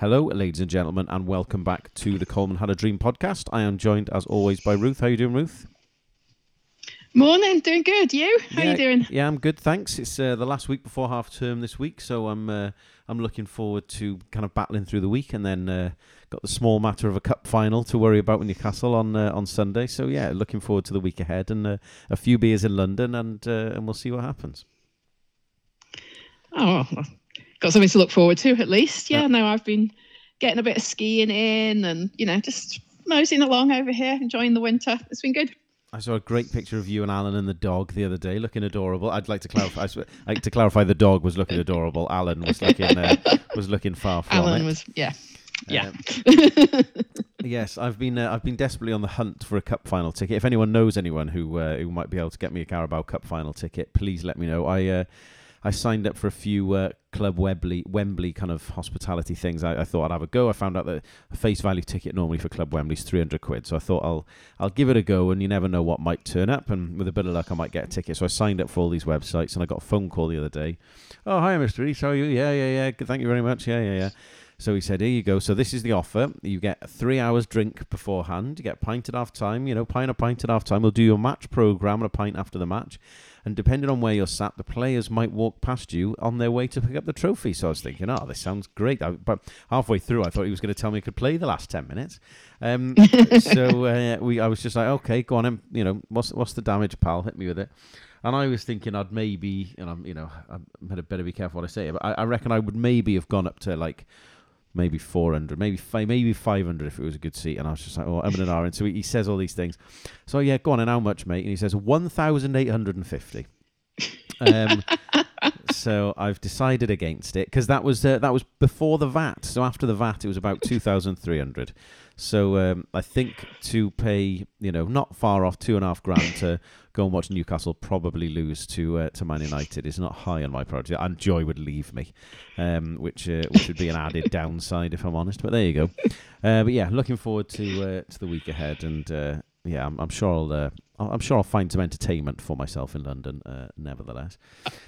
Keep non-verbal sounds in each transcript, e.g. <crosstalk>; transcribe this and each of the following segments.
Hello, ladies and gentlemen, and welcome back to the Coleman Had a Dream podcast. I am joined, as always, by Ruth. How you doing, Ruth? Morning, doing good. You? How yeah, you doing? Yeah, I'm good, thanks. It's uh, the last week before half term this week, so I'm uh, I'm looking forward to kind of battling through the week, and then uh, got the small matter of a cup final to worry about with Newcastle on uh, on Sunday. So yeah, looking forward to the week ahead and uh, a few beers in London, and uh, and we'll see what happens. Oh, got something to look forward to at least. Yeah, no, I've been getting a bit of skiing in, and you know, just moseying along over here, enjoying the winter. It's been good. I saw a great picture of you and Alan and the dog the other day, looking adorable. I'd like to clarify. I'd like to clarify. The dog was looking adorable. Alan was looking uh, was looking far from Alan it. was, yeah, yeah. Um, <laughs> yes, I've been uh, I've been desperately on the hunt for a cup final ticket. If anyone knows anyone who uh, who might be able to get me a Carabao Cup final ticket, please let me know. I uh, I signed up for a few uh, Club Wembley Wembley kind of hospitality things. I, I thought I'd have a go. I found out that a face value ticket normally for Club Wembley is three hundred quid. So I thought I'll I'll give it a go, and you never know what might turn up. And with a bit of luck, I might get a ticket. So I signed up for all these websites, and I got a phone call the other day. Oh, hi, Mr. Reese. How are you? Yeah, yeah, yeah. Thank you very much. Yeah, yeah, yeah. So he said, "Here you go. So this is the offer. You get three hours drink beforehand. You get a pint at half time. You know, pint a pint at half time. We'll do your match program and a pint after the match. And depending on where you're sat, the players might walk past you on their way to pick up the trophy. So I was thinking, oh, this sounds great. I, but halfway through, I thought he was going to tell me I could play the last ten minutes. Um, <laughs> so uh, we, I was just like, okay, go on, and you know, what's what's the damage, pal? Hit me with it. And I was thinking I'd maybe, and I'm, you know, I better be careful what I say, but I, I reckon I would maybe have gone up to like maybe 400, maybe fi- maybe 500 if it was a good seat. And I was just like, oh, I'm in an hour. And so he, he says all these things. So yeah, go on. And how much, mate? And he says 1,850. <laughs> Um, so I've decided against it because that was uh, that was before the VAT. So after the VAT, it was about 2,300. So um, I think to pay, you know, not far off two and a half grand to <coughs> go and watch Newcastle probably lose to uh, to Man United is not high on my priority. And Joy would leave me, um, which uh, which would be an added <coughs> downside if I'm honest. But there you go. Uh, but yeah, looking forward to uh, to the week ahead, and uh, yeah, I'm, I'm sure I'll. Uh, I'm sure I'll find some entertainment for myself in London. Uh, nevertheless,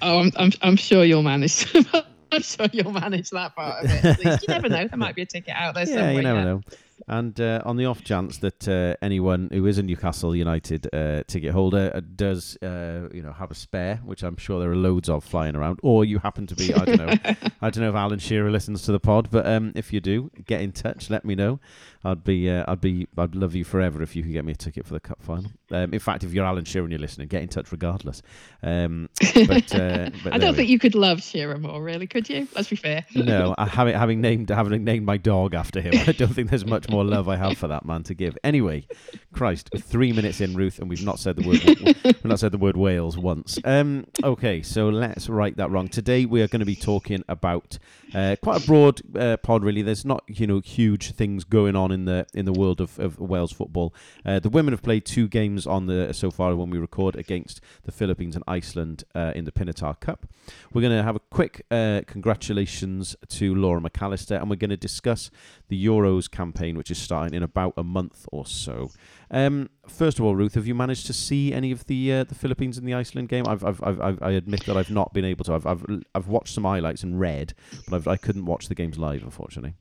Oh, I'm, I'm, I'm sure you'll manage. <laughs> I'm sure you'll manage that part of it. You never know. There might be a ticket out there <laughs> somewhere. yeah, somewhere. you never yeah. know. And uh, on the off chance that uh, anyone who is a Newcastle United uh, ticket holder uh, does, uh, you know, have a spare, which I'm sure there are loads of flying around, or you happen to be, I don't know, <laughs> I don't know if Alan Shearer listens to the pod, but um, if you do, get in touch, let me know. I'd be, uh, I'd be, I'd love you forever if you could get me a ticket for the cup final. Um, in fact, if you're Alan Shearer and you're listening, get in touch regardless. Um, <laughs> but, uh, but I don't think you could love Shearer more, really, could you? Let's be fair. <laughs> no, I, having having named having named my dog after him, I don't think there's much more love I have for that man to give. Anyway, Christ, three minutes in, Ruth, and we've not said the word we've not said the word Wales once. Um, okay, so let's right that wrong. Today we are going to be talking about uh, quite a broad uh, pod. Really, there's not you know huge things going on in the in the world of, of Wales football. Uh, the women have played two games on the so far when we record against the Philippines and Iceland uh, in the Pinatar Cup. We're going to have a quick uh, congratulations to Laura McAllister, and we're going to discuss the Euros campaign, which is starting in about a month or so. Um, first of all, Ruth, have you managed to see any of the uh, the Philippines and the Iceland game? I've, I've, I've, I admit that I've not been able to. I've, I've, I've watched some highlights and read, but I've, I couldn't watch the games live, unfortunately.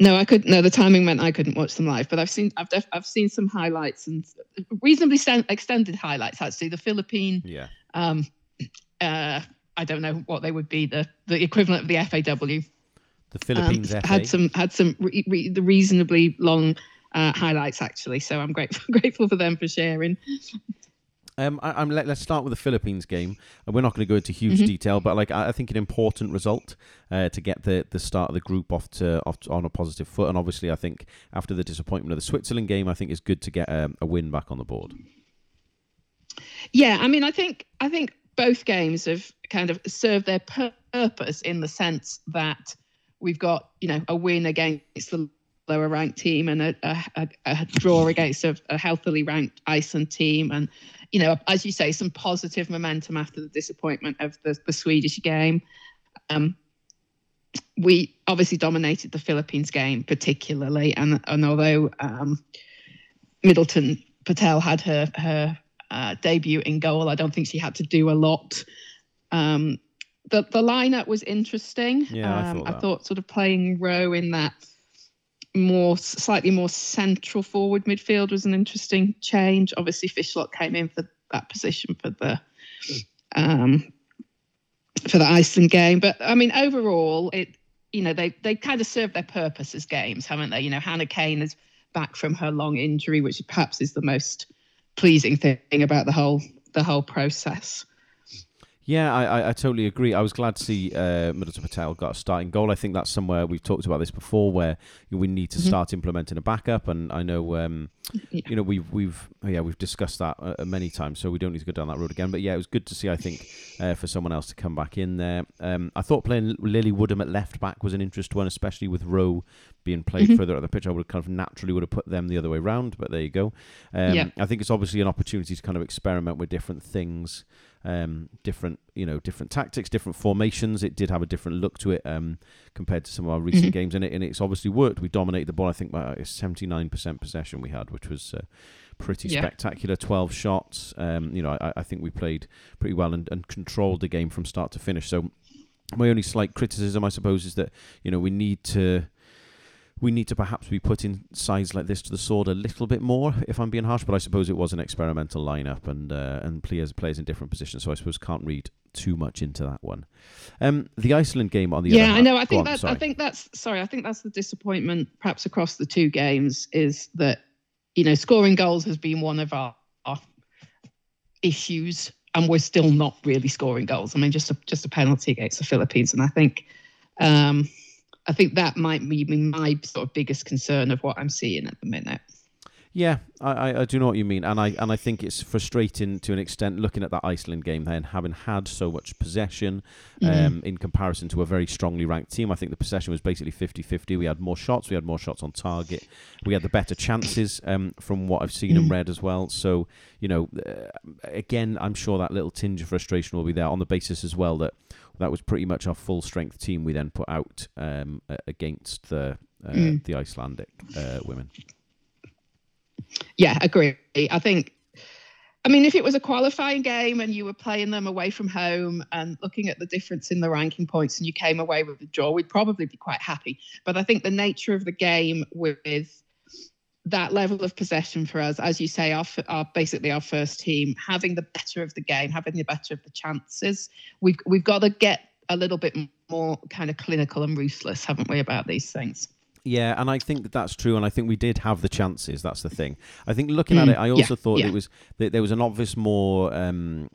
No, I could. No, the timing meant I couldn't watch them live. But I've seen, I've, def, I've seen some highlights and reasonably extended highlights. Actually, the Philippine, Yeah. um, uh, I don't know what they would be the the equivalent of the FAW. The um, Philippines FA. had some had some re- re- the reasonably long uh, highlights actually. So I'm grateful <laughs> grateful for them for sharing. Um, I, I'm let, let's start with the Philippines game, we're not going to go into huge Mm-hmm. detail, but like I, I think an important result uh, to get the, the start of the group off to off to- on a positive foot, and obviously I think after the disappointment of the Switzerland game, I think it's good to get um, a win back on the board. Yeah, I mean, I think I think both games have kind of served their pur- purpose in the sense that we've got you know a win against the lower ranked team and a, a, a, draw against a, a healthily ranked Iceland team, and you know, as you say, some positive momentum after the disappointment of the, the Swedish game. Um, we obviously dominated the Philippines game particularly, and and although um, Middleton Patel had her her uh, debut in goal, I don't think she had to do a lot. Um, the the lineup was interesting. Yeah, I um, thought I thought sort of playing Rowe in that more slightly more central forward midfield was an interesting change. Obviously, Fishlock came in for that position for the um, for the Iceland game, but I mean overall, it you know they they kind of served their purpose as games, haven't they? You know, Hannah Cain is back from her long injury, which perhaps is the most pleasing thing about the whole the whole process. Yeah, I, I, I totally agree. I was glad to see uh, Middleton Patel got a starting goal. I think that's somewhere we've talked about this before, where we need to Mhm. start implementing a backup. And I know, um, Yeah. you know, we've we've yeah we've discussed that uh, many times, so we don't need to go down that road again. But yeah, it was good to see. I think uh, for someone else to come back in there. Um, I thought playing Lily Woodham at left back was an interest one, especially with Rowe being played Mhm. further up the pitch. I would have kind of naturally would have put them the other way round, but there you go. Um, Yeah. I think it's obviously an opportunity to kind of experiment with different things um, different you know different tactics, different formations. It did have a different look to it um, compared to some of our recent Mhm. games, and it and it's obviously worked. We dominated the ball. I think by seventy nine percent possession we had, which was uh, pretty Yeah. spectacular. Twelve shots. Um, you know, I, I think we played pretty well and, and controlled the game from start to finish. So my only slight criticism, I suppose, is that you know we need to we need to perhaps be putting sides like this to the sword a little bit more, if I'm being harsh. But I suppose it was an experimental lineup and uh, and players players in different positions, so I suppose can't read too much into that one. Um, the Iceland game on the yeah, other I hand- know. I think on, that sorry. I think that's sorry. I think that's the disappointment, perhaps across the two games, is that you know scoring goals has been one of our, our issues, and we're still not really scoring goals. I mean, just a just a penalty against the Philippines, and I think. Um, I think that might be my sort of biggest concern of what I'm seeing at the minute. Yeah, I, I, I do know what you mean, and I and I think it's frustrating to an extent looking at that Iceland game then having had so much possession Mhm. um, in comparison to a very strongly ranked team. I think the possession was basically 50-50. We had more shots, we had more shots on target, we had the better chances um, from what I've seen and Mhm. read as well. So you know, uh, again, I'm sure that little tinge of frustration will be there on the basis as well that that was pretty much our full strength team we then put out um, against the uh, Mm. the Icelandic uh, women. Yeah, agree. I think, I mean, if it was a qualifying game and you were playing them away from home and looking at the difference in the ranking points and you came away with a draw, we'd probably be quite happy. But I think the nature of the game with that level of possession for us, as you say, our, our basically our first team having the better of the game, having the better of the chances, we've we've got to get a little bit more kind of clinical and ruthless, haven't we, about these things? Yeah, and I think that that's true, and I think we did have the chances. That's the thing. I think looking at Mm, it, I yeah, also thought yeah. it was that there was an obvious more um,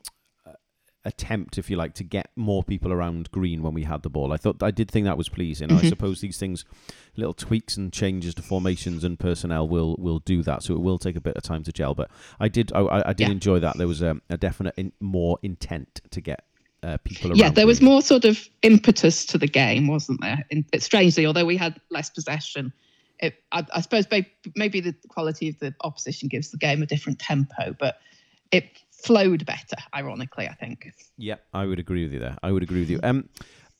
attempt, if you like, to get more people around green when we had the ball. I thought I did think that was pleasing. I Mhm. suppose these things, little tweaks and changes to formations and personnel will will do that. So it will take a bit of time to gel. But I did I, I- I did Yeah. enjoy that. There was a, a definite in, more intent to get uh, people around. yeah, there was more sort of impetus to the game, wasn't there? In, it, strangely, although we had less possession, it, I, I suppose maybe the quality of the opposition gives the game a different tempo, but it flowed better. Ironically, I think. Yeah, I would agree with you there. I would agree with you. Um,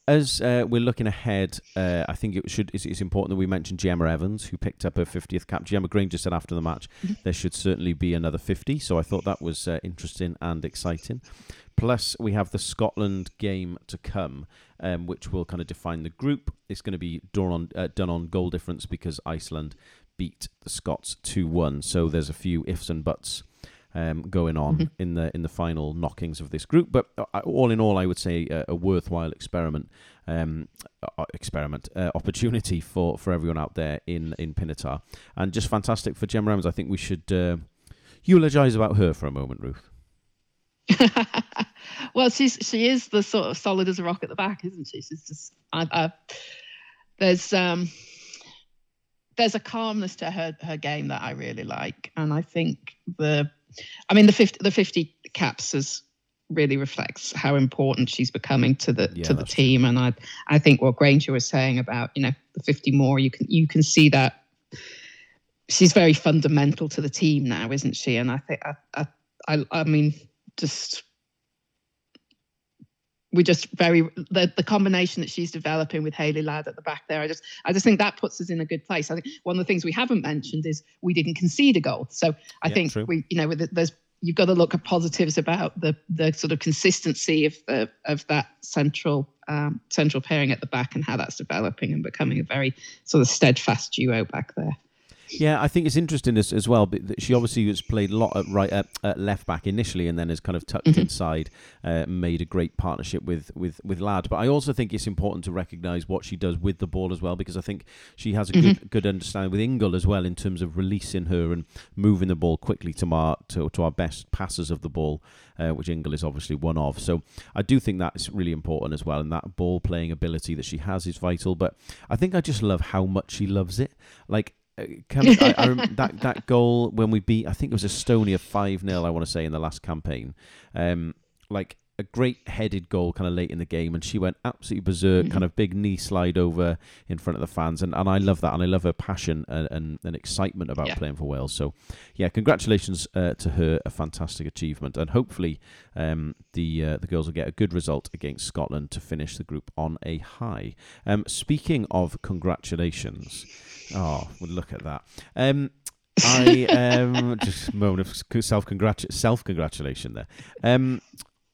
as uh, we're looking ahead, uh, I think it should. It's, it's important that we mention Gemma Evans, who picked up her 50th cap. Gemma Grainger said after the match there should certainly be another 50. So I thought that was uh, interesting and exciting. Plus, we have the Scotland game to come, um, which will kind of define the group. It's going to be done on uh, done on goal difference because Iceland beat the Scots 2-1. So there's a few ifs and buts um, going on Mhm. in the in the final knockings of this group. But uh, all in all, I would say a, a worthwhile experiment, um, uh, experiment uh, opportunity for, for everyone out there in in Pinatar, and just fantastic for Gemma Evans. I think we should uh, eulogize about her for a moment, Ruth. <laughs> well, she's she is the sort of solid as a rock at the back, isn't she? She's just I, I, there's um there's a calmness to her her game that I really like, and I think the I mean the fifty the fifty caps is really reflects how important she's becoming to the Yeah, to the that's true. team, and I I think what Grainger was saying about you know the fifty more you can you can see that she's very fundamental to the team now, isn't she? And I think I I I, I mean just we just very the, the combination that she's developing with Hayley Ladd at the back there. I just I just think that puts us in a good place. I think one of the things we haven't mentioned is we didn't concede a goal. So I Yeah, think true. we you know there's you've got to look at positives about the the sort of consistency of the of that central um, central pairing at the back and how that's developing and becoming a very sort of steadfast duo back there. Yeah, I think it's interesting as, as well. But she obviously has played a lot at right at, at left back initially, and then has kind of tucked mm-hmm. inside, uh, made a great partnership with with with Ladd. But I also think it's important to recognise what she does with the ball as well, because I think she has a mm-hmm. good good understanding with Ingle as well in terms of releasing her and moving the ball quickly to our to, to our best passers of the ball, uh, which Ingle is obviously one of. So I do think that is really important as well, and that ball playing ability that she has is vital. But I think I just love how much she loves it. Like I, I that that goal when we beat, I think it was Estonia five 0 I want to say in the last campaign. Um, like a great headed goal kind of late in the game, and she went absolutely berserk, mm-hmm. kind of big knee slide over in front of the fans, and, and I love that, and I love her passion and, and, and excitement about yeah. playing for Wales. So, yeah, congratulations uh, to her, a fantastic achievement, and hopefully um, the uh, the girls will get a good result against Scotland to finish the group on a high. Um, speaking of congratulations, oh, well, look at that. Um, I um <laughs> just a moment of self self congratulation there. Um,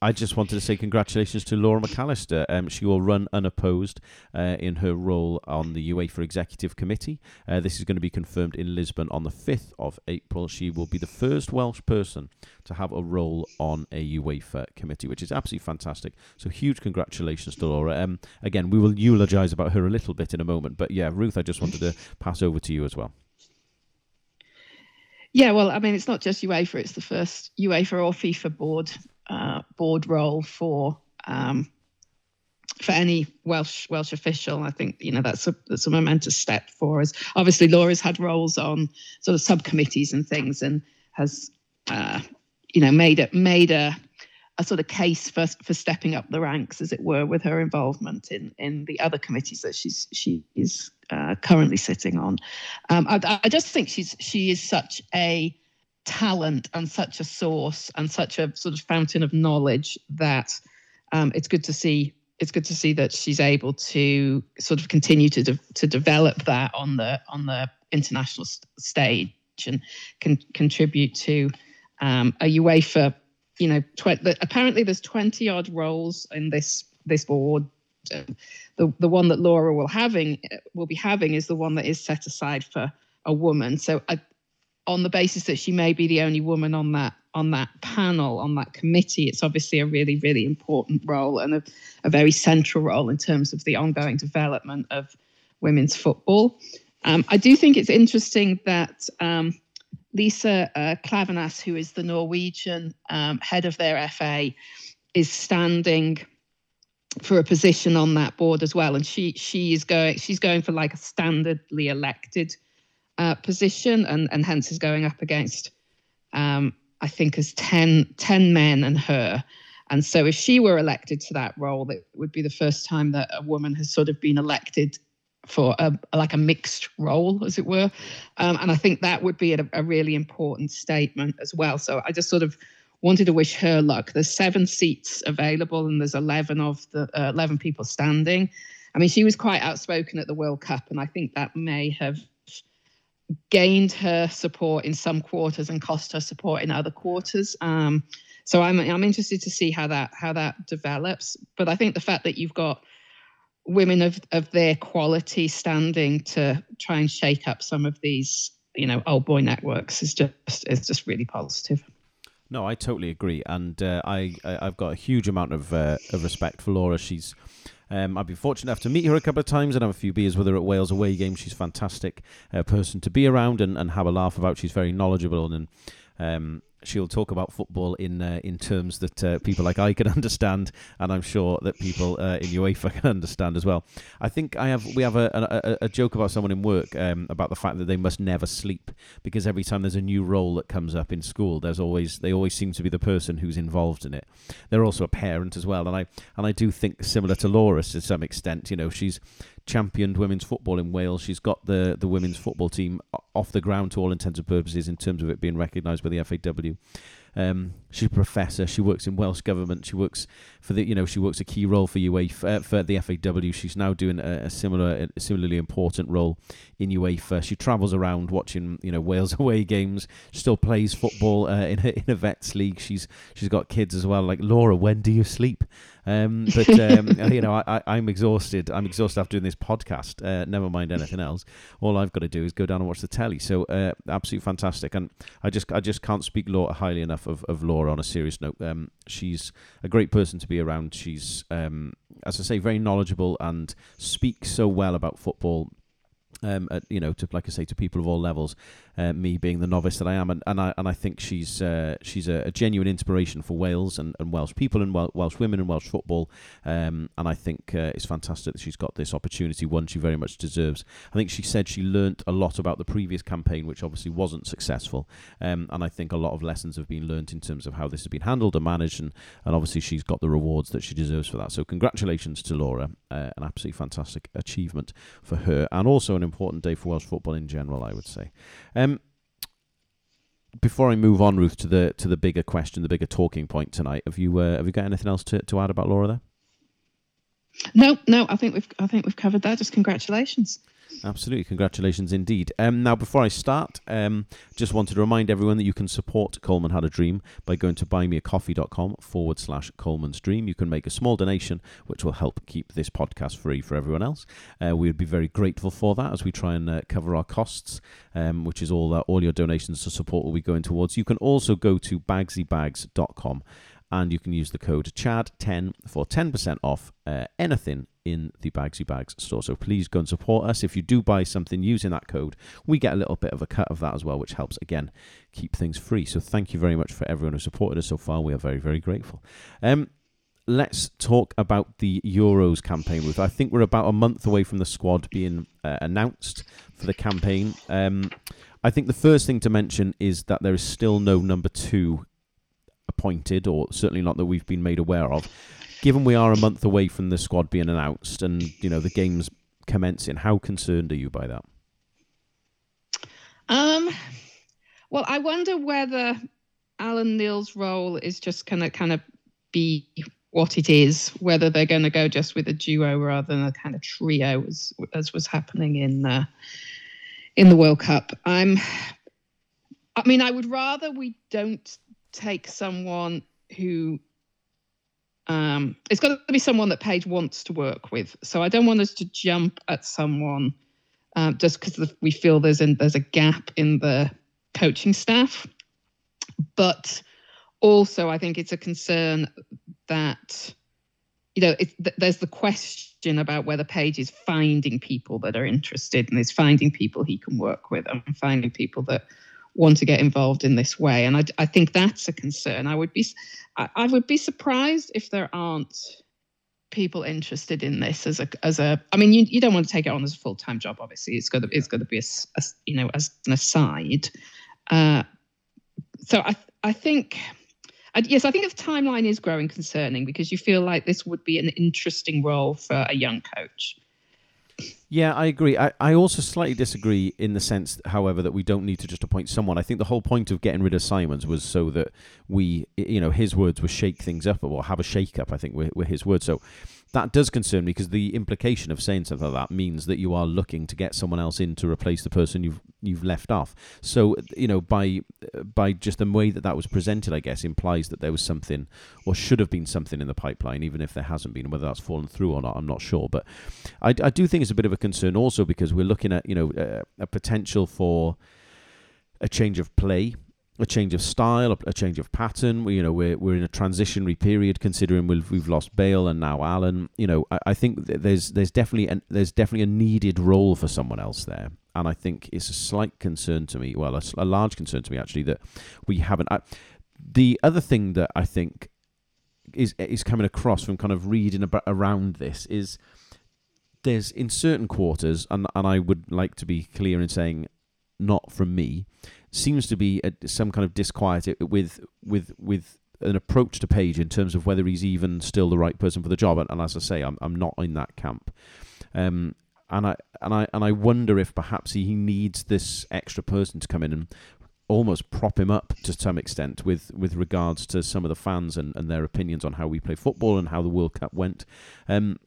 I just wanted to say congratulations to Laura McAllister. Um, she will run unopposed uh, in her role on the UEFA Executive Committee. Uh, this is going to be confirmed in Lisbon on the 5th of April. She will be the first Welsh person to have a role on a UEFA committee, which is absolutely fantastic. So huge congratulations to Laura. Um, again, we will eulogise about her a little bit in a moment. But yeah, Ruth, I just wanted to pass over to you as well. Yeah, well, I mean, it's not just UEFA; it's the first UEFA or FIFA board uh, board role for um, for any Welsh Welsh official. I think you know that's a that's a momentous step for us. Obviously, Laura's had roles on sort of subcommittees and things, and has uh, you know made it made a a sort of case for for stepping up the ranks, as it were, with her involvement in in the other committees that she's she is uh, currently sitting on. Um, I, I just think she's she is such a talent and such a source and such a sort of fountain of knowledge that um, it's good to see it's good to see that she's able to sort of continue to de- to develop that on the on the international st- stage and can contribute to um, a UEFA. You know, tw- apparently there's 20 odd roles in this this board. the the one that Laura will having will be having is the one that is set aside for a woman. So I, on the basis that she may be the only woman on that on that panel on that committee it's obviously a really really important role and a, a very central role in terms of the ongoing development of women's football. Um, i do think it's interesting that um, Lise uh, klaveness who is the norwegian um, head of their fa is standing for a position on that board as well. And she she is going she's going for like a standardly elected uh, position and, and hence is going up against, um, I think, as 10, 10 men and her. And so if she were elected to that role, it would be the first time that a woman has sort of been elected for a, like a mixed role, as it were. Um, and I think that would be a, a, really important statement as well. So I just sort of wanted to wish her luck. There's seven seats available, and there's 11 of the uh, 11 people standing. I mean, she was quite outspoken at the World Cup, and I think that may have gained her support in some quarters and cost her support in other quarters. Um, so I'm I'm interested to see how that how that develops. But I think the fact that you've got women of of their quality standing to try and shake up some of these you know old boy networks is just is just really positive. No, I totally agree, and uh, I, I have got a huge amount of uh, of respect for Laura. She's um, I've been fortunate enough to meet her a couple of times and have a few beers with her at Wales away games. She's a fantastic uh, person to be around and, and have a laugh about. She's very knowledgeable and um, she'll talk about football in uh, in terms that uh, people like I can <laughs> understand, and I'm sure that people uh, in UEFA <laughs> can understand as well. I think I have we have a, a, a joke about someone in work um, about the fact that they must never sleep because every time there's a new role that comes up in school, there's always they always seem to be the person who's involved in it. They're also a parent as well, and I and I do think similar to Laura to some extent. You know, she's championed women's football in Wales. She's got the, the women's football team off the ground to all intents and purposes in terms of it being recognised by the FAW. Um, she's a professor. She works in Welsh government. She works for the, you know, she works a key role for UEFA uh, for the FAW. She's now doing a, a similar, a similarly important role in UEFA. She travels around watching, you know, Wales <laughs> away games. She still plays football uh, in a, in a vets league. She's she's got kids as well. Like Laura, when do you sleep? Um, <laughs> but um, you know, I, am exhausted. I'm exhausted after doing this podcast. Uh, never mind <laughs> anything else. All I've got to do is go down and watch the telly. So uh, absolutely fantastic. And I just I just can't speak Laura highly enough of, of Laura on a serious note. Um, she's a great person to be around. She's um, as I say, very knowledgeable and speaks so well about football um, at, you know, to like I say, to people of all levels. Uh, me being the novice that I am, and, and I and I think she's uh, she's a, a, genuine inspiration for Wales and, and Welsh people and Welsh women and Welsh football. Um, and I think uh, it's fantastic that she's got this opportunity, one she very much deserves. I think she said she learnt a lot about the previous campaign, which obviously wasn't successful. Um, and I think a lot of lessons have been learnt in terms of how this has been handled and managed, and, and obviously she's got the rewards that she deserves for that. So congratulations to Laura, uh, an absolutely fantastic achievement for her, and also an important day for Welsh football in general, I would say. Um, before I move on, Ruth, to the to the bigger question, the bigger talking point tonight, have you uh, have you got anything else to, to add about Laura there? No, no, I think we've I think we've covered that. Just congratulations. Absolutely. Congratulations indeed. Um, now, before I start, um, just wanted to remind everyone that you can support Coleman Had a Dream by going to buymeacoffee.com forward slash Coleman's Dream. You can make a small donation, which will help keep this podcast free for everyone else. Uh, we would be very grateful for that as we try and uh, cover our costs, um, which is all, uh, all your donations to support will be going towards. You can also go to bagsiebags.com and you can use the code CHAD10 for 10% off uh, anything in the Bagsy Bags store. So please go and support us. If you do buy something using that code, we get a little bit of a cut of that as well, which helps, again, keep things free. So thank you very much for everyone who supported us so far. We are very, very grateful. Um, let's talk about the Euros campaign, Ruth. I think we're about a month away from the squad being uh, announced for the campaign. Um, I think the first thing to mention is that there is still no number two appointed, or certainly not that we've been made aware of. Given we are a month away from the squad being announced and you know the games commencing, how concerned are you by that? Um, well, I wonder whether Alan Neil's role is just going to kind of be what it is, whether they're going to go just with a duo rather than a kind of trio, as as was happening in uh, in the World Cup. I'm. I mean, I would rather we don't take someone who um, it's got to be someone that Page wants to work with. So I don't want us to jump at someone um, just because we feel there's a, there's a gap in the coaching staff. But also, I think it's a concern that you know th- there's the question about whether Page is finding people that are interested and is finding people he can work with and finding people that want to get involved in this way. And I, I think that's a concern. I would be I, I would be surprised if there aren't people interested in this as a as a I mean you, you don't want to take it on as a full time job obviously it's got to it's got to be a, a, you know as an aside uh, so I I think yes I think the timeline is growing concerning because you feel like this would be an interesting role for a young coach yeah, I agree. I, I also slightly disagree in the sense, however, that we don't need to just appoint someone. I think the whole point of getting rid of Symons was so that we, you know, his words were shake things up or have a shake up, I think, were, were his words. So that does concern me because the implication of saying something like that means that you are looking to get someone else in to replace the person you've you've left off. So you know by by just the way that that was presented, I guess implies that there was something or should have been something in the pipeline, even if there hasn't been. Whether that's fallen through or not, I'm not sure. But I, I do think it's a bit of a concern also because we're looking at you know uh, a potential for a change of play a change of style, a change of pattern. We, you know, we're we're in a transitionary period considering we've we've lost Bale and now Allen. You know, I, I think there's there's definitely an, there's definitely a needed role for someone else there, and I think it's a slight concern to me. Well, a, a large concern to me actually that we haven't. I, the other thing that I think is is coming across from kind of reading about around this is there's in certain quarters, and and I would like to be clear in saying not from me seems to be a, some kind of disquiet with with with an approach to Page in terms of whether he's even still the right person for the job. And, and as I say, I'm I'm not in that camp. Um, and I and I and I wonder if perhaps he needs this extra person to come in and almost prop him up to some extent with with regards to some of the fans and, and their opinions on how we play football and how the World Cup went. Um,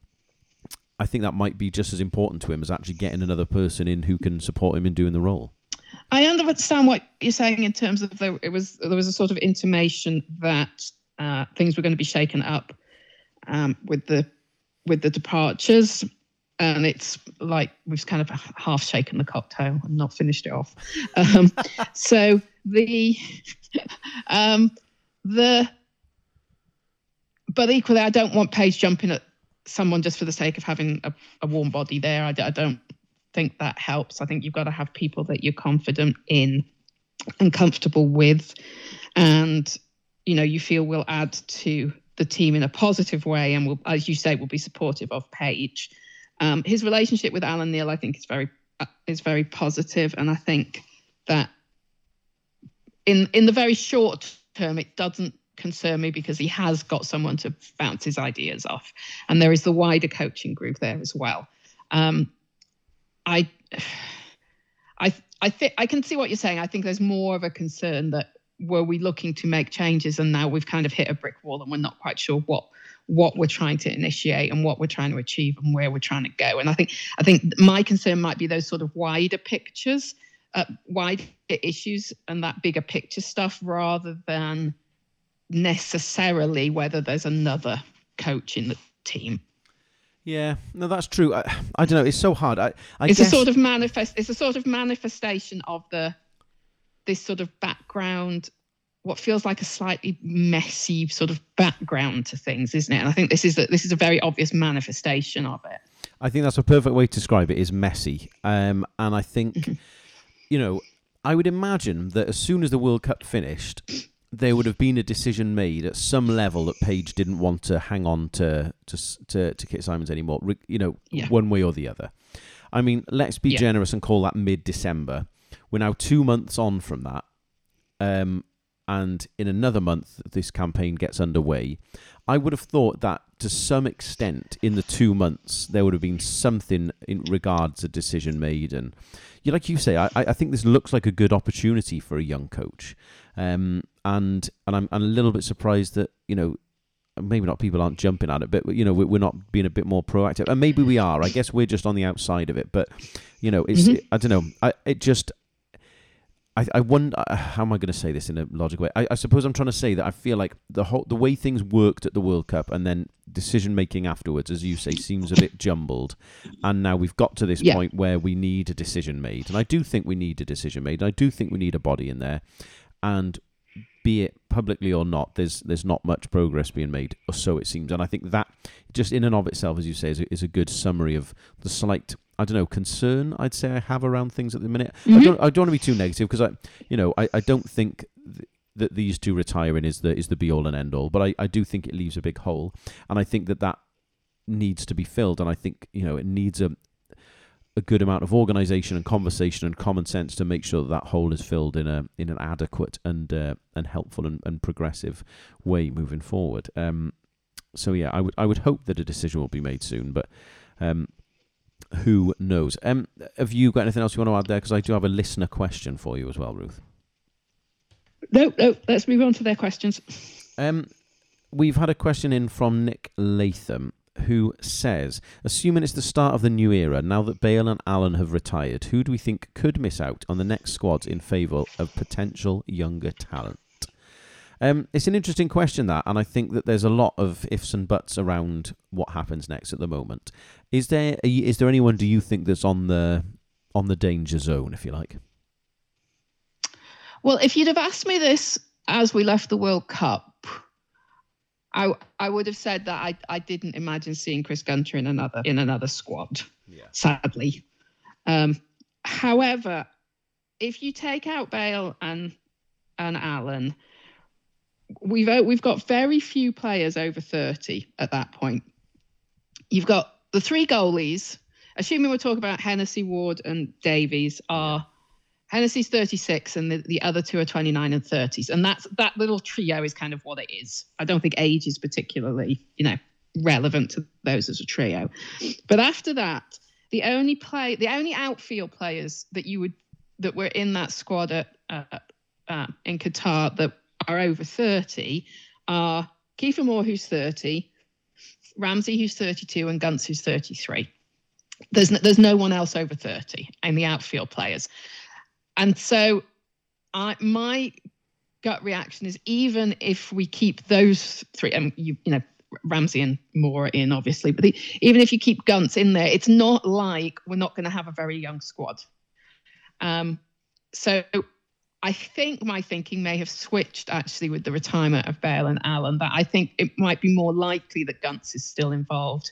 I think that might be just as important to him as actually getting another person in who can support him in doing the role. I understand what you're saying in terms of the, it was there was a sort of intimation that uh, things were going to be shaken up um, with the with the departures, and it's like we've kind of half shaken the cocktail and not finished it off. Um, <laughs> so the <laughs> um, the but equally, I don't want Page jumping at someone just for the sake of having a, a warm body there. I, I don't think that helps. I think you've got to have people that you're confident in and comfortable with, and you know you feel will add to the team in a positive way, and will, as you say, will be supportive of Page. Um, his relationship with Alan Neil, I think, is very uh, is very positive, and I think that in in the very short term, it doesn't concern me because he has got someone to bounce his ideas off, and there is the wider coaching group there as well. Um, <sighs> I, I, I think I can see what you're saying. I think there's more of a concern that were we looking to make changes and now we've kind of hit a brick wall and we're not quite sure what what we're trying to initiate and what we're trying to achieve and where we're trying to go. And I think I think my concern might be those sort of wider pictures, uh, wider issues, and that bigger picture stuff rather than necessarily whether there's another coach in the team. Yeah, no, that's true. I, I don't know. It's so hard. I, I it's guess... a sort of manifest. It's a sort of manifestation of the this sort of background, what feels like a slightly messy sort of background to things, isn't it? And I think this is a, this is a very obvious manifestation of it. I think that's a perfect way to describe it. Is messy, um, and I think, mm-hmm. you know, I would imagine that as soon as the World Cup finished, there would have been a decision made at some level that Page didn't want to hang on to to to, to Kit Symons anymore. You know, yeah. one way or the other. I mean, let's be yeah. generous and call that mid-December. We're now two months on from that, um, and in another month, this campaign gets underway. I would have thought that to some extent, in the two months, there would have been something in regards to decision made, and like you say, I, I think this looks like a good opportunity for a young coach. Um, and and I'm, I'm a little bit surprised that you know maybe not people aren't jumping at it, but you know we're not being a bit more proactive, and maybe we are. I guess we're just on the outside of it, but you know, it's mm-hmm. I don't know. I it just. I, I wonder uh, how am I going to say this in a logical way. I, I suppose I'm trying to say that I feel like the whole the way things worked at the World Cup and then decision making afterwards, as you say, seems a bit jumbled. And now we've got to this yeah. point where we need a decision made, and I do think we need a decision made. I do think we need a body in there, and be it publicly or not, there's there's not much progress being made, or so it seems. And I think that just in and of itself, as you say, is a, is a good summary of the slight, I don't know, concern I'd say I have around things at the minute. Mm-hmm. I don't I don't want to be too negative because I, you know, I, I don't think. Th- that these two retiring is the is the be all and end all, but I, I do think it leaves a big hole, and I think that that needs to be filled, and I think you know it needs a a good amount of organisation and conversation and common sense to make sure that that hole is filled in a in an adequate and uh, and helpful and, and progressive way moving forward. Um, so yeah, I would I would hope that a decision will be made soon, but um, who knows? Um, have you got anything else you want to add there? Because I do have a listener question for you as well, Ruth. No, no. Let's move on to their questions. Um, we've had a question in from Nick Latham, who says, assuming it's the start of the new era, now that Bale and Allen have retired, who do we think could miss out on the next squad in favour of potential younger talent? Um, it's an interesting question that, and I think that there's a lot of ifs and buts around what happens next at the moment. Is there is there anyone do you think that's on the on the danger zone, if you like? Well, if you'd have asked me this as we left the World Cup, I I would have said that I, I didn't imagine seeing Chris Gunter in another in another squad. Yeah. Sadly, um, however, if you take out Bale and and Allen, we've we've got very few players over thirty at that point. You've got the three goalies. Assuming we're talking about Hennessy, Ward, and Davies, are Hennessy's 36 and the, the other two are 29 and 30s. And that's that little trio is kind of what it is. I don't think age is particularly, you know, relevant to those as a trio. But after that, the only play the only outfield players that you would that were in that squad at uh, uh, in Qatar that are over 30 are Kiefer Moore, who's 30, Ramsey, who's 32, and Gunts, who's 33. There's no, there's no one else over 30 in the outfield players. And so I my gut reaction is even if we keep those three, and you, you know, Ramsey and Moore in, obviously, but the, even if you keep Gunts in there, it's not like we're not going to have a very young squad. Um, so I think my thinking may have switched actually with the retirement of Bale and Allen. That I think it might be more likely that Gunts is still involved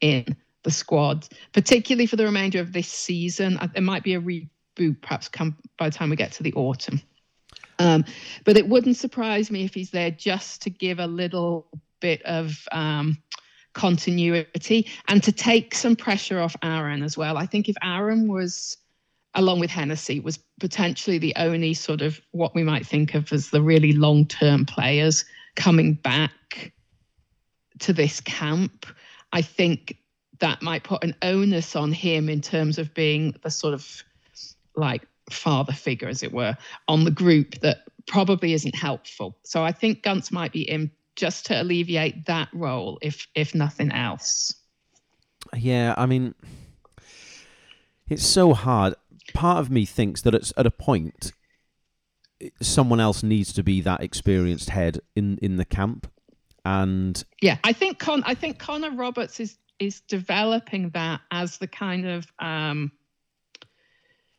in the squad, particularly for the remainder of this season. There might be a reboot perhaps come by the time we get to the autumn. Um, but it wouldn't surprise me if he's there just to give a little bit of um, continuity and to take some pressure off Aaron as well. I think if Aaron was, along with Hennessy, was potentially the only sort of what we might think of as the really long term players coming back to this camp, I think that might put an onus on him in terms of being the sort of like father figure, as it were, on the group that probably isn't helpful. So I think Gunts might be in just to alleviate that role, if if nothing else. Yeah, I mean, it's so hard. Part of me thinks that it's at a point someone else needs to be that experienced head in in the camp, and yeah, I think Con I think Connor Roberts is is developing that as the kind of um,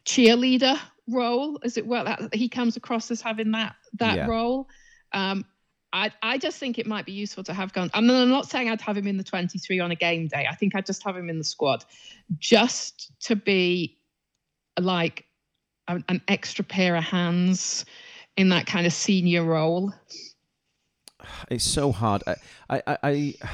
cheerleader role, as it were. That he comes across as having that that yeah. role. Um, I, I just think it might be useful to have gone. I'm not saying I'd have him in the 23 on a game day. I think I'd just have him in the squad just to be like an, an extra pair of hands in that kind of senior role. <sighs> It's so hard. I, I, I I, <sighs>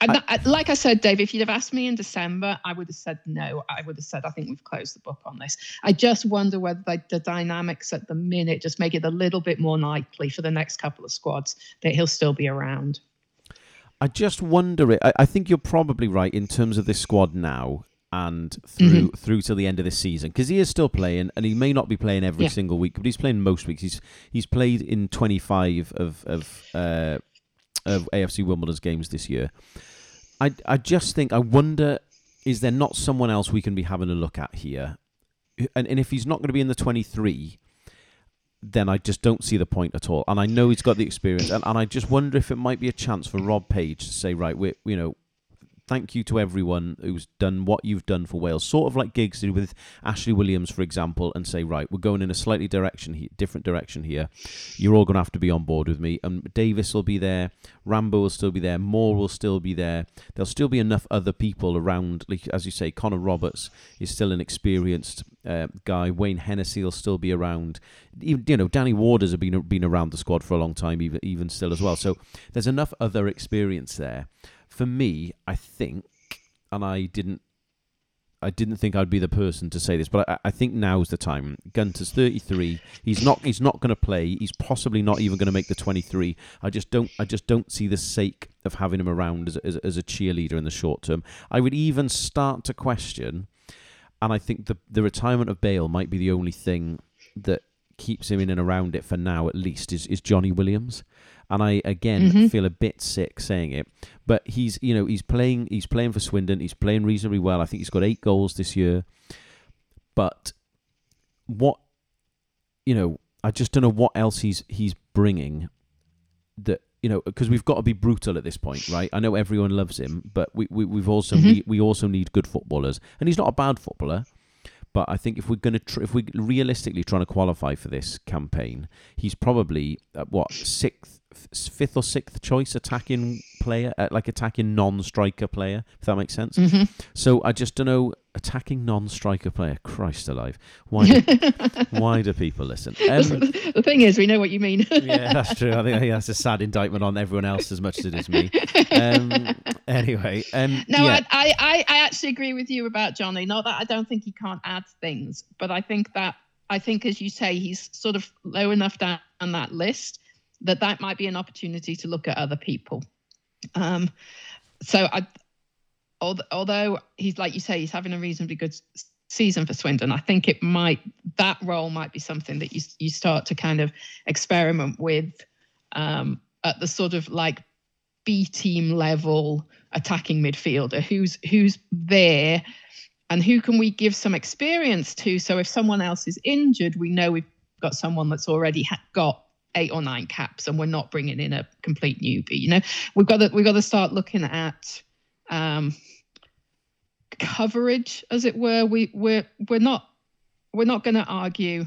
I, uh, like I said, Dave, if you'd have asked me in December, I would have said no. I would have said, I think we've closed the book on this. I just wonder whether like, the dynamics at the minute just make it a little bit more likely for the next couple of squads that he'll still be around. I just wonder it. I, I think you're probably right in terms of this squad now and through mm-hmm. through to the end of this season because he is still playing and he may not be playing every yeah. single week, but he's playing most weeks. He's he's played in 25 of of uh, of AFC Wimbledon's games this year. I I just think I wonder is there not someone else we can be having a look at here, and and if he's not going to be in the twenty three, then I just don't see the point at all. And I know he's got the experience, and, and I just wonder if it might be a chance for Rob Page to say, right, we you know thank you to everyone who's done what you've done for Wales. Sort of like Giggs did with Ashley Williams, for example, and say, right, we're going in a slightly direction, he- different direction here. You're all going to have to be on board with me. And Davies will be there. Rambo will still be there. Moore will still be there. There'll still be enough other people around. Like, as you say, Connor Roberts is still an experienced uh, guy. Wayne Hennessy will still be around. Even, you know, Danny Warders have been been around the squad for a long time, even even still as well. So there's enough other experience there for me, I think, and I didn't I didn't think I'd be the person to say this, but I, I think now's the time. Gunter's 33. He's not. He's not going to play. He's possibly not even going to make the 23. I just don't. I just don't see the sake of having him around as, as, as a cheerleader in the short term. I would even start to question, and I think the the retirement of Bale might be the only thing that keeps him in and around it for now, at least, is is Johnny Williams and I again mm-hmm. feel a bit sick saying it. But he's you know he's playing he's playing for Swindon. He's playing reasonably well. I think he's got eight goals this year. But what you know, I just don't know what else he's he's bringing that you know because we've got to be brutal at this point right i know everyone loves him but we, we we've also mm-hmm. need, we also need good footballers and he's not a bad footballer but I think if we're going to, tr- if we're realistically trying to qualify for this campaign, he's probably uh, what sixth, fifth or sixth choice attacking player, uh, like attacking non-striker player. If that makes sense. Mm-hmm. So I just don't know attacking non-striker player. Christ alive! Why? Do, <laughs> why do people listen? Um, the thing is, we know what you mean. <laughs> yeah, that's true. I think, that's a sad indictment on everyone else as much as it is me. Um, <laughs> anyway, um, no, yeah. I, I, I actually agree with you about Johnny. Not that I don't think he can't add things, but I think that I think, as you say, he's sort of low enough down on that list that that might be an opportunity to look at other people. Um, so I, although he's like you say, he's having a reasonably good season for Swindon. I think it might that role might be something that you you start to kind of experiment with um, at the sort of like B team level attacking midfielder who's who's there and who can we give some experience to so if someone else is injured we know we've got someone that's already ha- got eight or nine caps and we're not bringing in a complete newbie you know? We've got to we've got to start looking at um, coverage as it were. We we're we're not we're not going to argue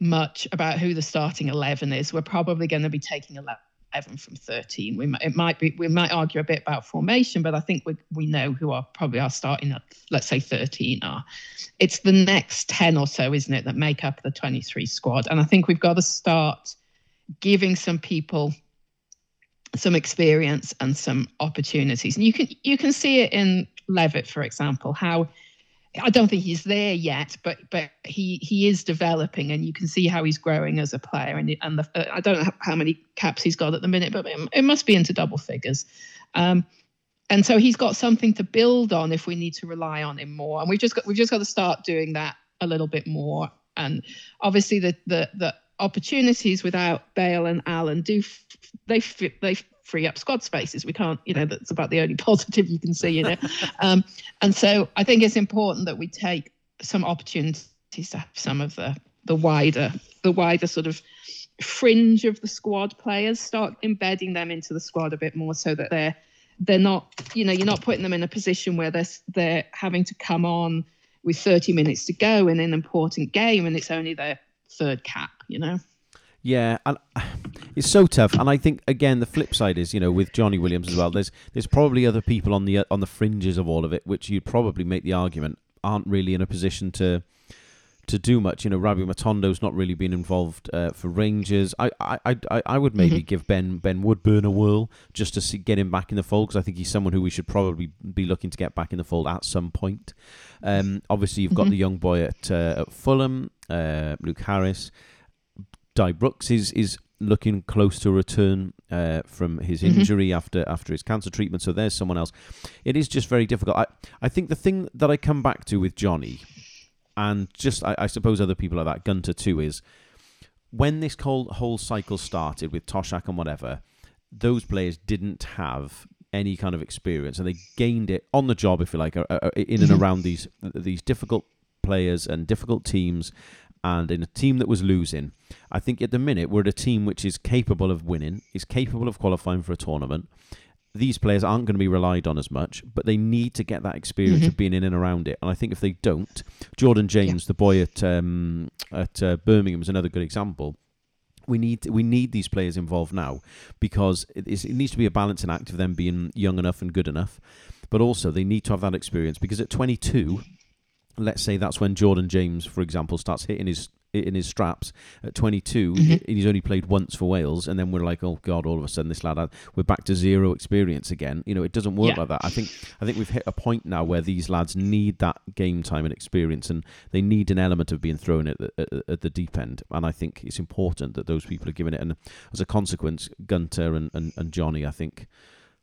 much about who the starting 11 is. We're probably going to be taking 11 11 from 13. We might, it might be we might argue a bit about formation, but I think we we know who are probably our starting at let's say 13 are. It's the next 10 or so, isn't it, that make up the 23 squad. And I think we've got to start giving some people some experience and some opportunities. And you can you can see it in Levitt, for example, how I don't think he's there yet, but but he he is developing, and you can see how he's growing as a player. And and the, uh, I don't know how many caps he's got at the minute, but it, it must be into double figures. Um, and so he's got something to build on if we need to rely on him more. And we've just got we've just got to start doing that a little bit more. And obviously the the the opportunities without Bale and Allen do they they free up squad spaces. We can't, you know, that's about the only <laughs> positive you can see, you know. um, and so I think it's important that we take some opportunities to have some of the the wider the wider sort of fringe of the squad players start embedding them into the squad a bit more so that they're they're not you know you're not putting them in a position where they're they're having to come on with 30 minutes to go in an important game and it's only their third cap you know yeah, and it's so tough. And I think again, the flip side is, you know, with Johnny Williams as well. There's there's probably other people on the on the fringes of all of it, which you'd probably make the argument aren't really in a position to to do much. You know, Rabbi Matondo's not really been involved uh, for Rangers. I, I, I, I would maybe mm-hmm. give Ben Ben Woodburn a whirl just to see, get him back in the fold because I think he's someone who we should probably be looking to get back in the fold at some point. Um, obviously, you've got mm-hmm. the young boy at, uh, at Fulham, uh, Luke Harris. Dai Brooks is is looking close to return uh, from his mm-hmm. injury mm-hmm. after after his cancer treatment. So there's someone else. It is just very difficult. I, I think the thing that I come back to with Johnny, and just I, I suppose other people like that, Gunter too, is when this whole whole cycle started with Toshack and whatever, those players didn't have any kind of experience, and they gained it on the job, if you like, uh, uh, in and mm-hmm. around these these difficult players and difficult teams and in a team that was losing. I think at the minute we're at a team which is capable of winning, is capable of qualifying for a tournament. These players aren't going to be relied on as much, but they need to get that experience mm-hmm. of being in and around it. And I think if they don't, Jordan James, yeah. the boy at um, at uh, Birmingham, is another good example. We need we need these players involved now because it, it needs to be a balancing act of them being young enough and good enough, but also they need to have that experience because at 22 let's say that's when Jordan James, for example, starts hitting his in his straps at 22 mm-hmm. he's only played once for Wales and then we're like oh god all of a sudden this lad we're back to zero experience again you know it doesn't work yeah. like that I think I think we've hit a point now where these lads need that game time and experience and they need an element of being thrown at the, at, at the deep end and I think it's important that those people are given it and as a consequence Gunter and, and, and Johnny I think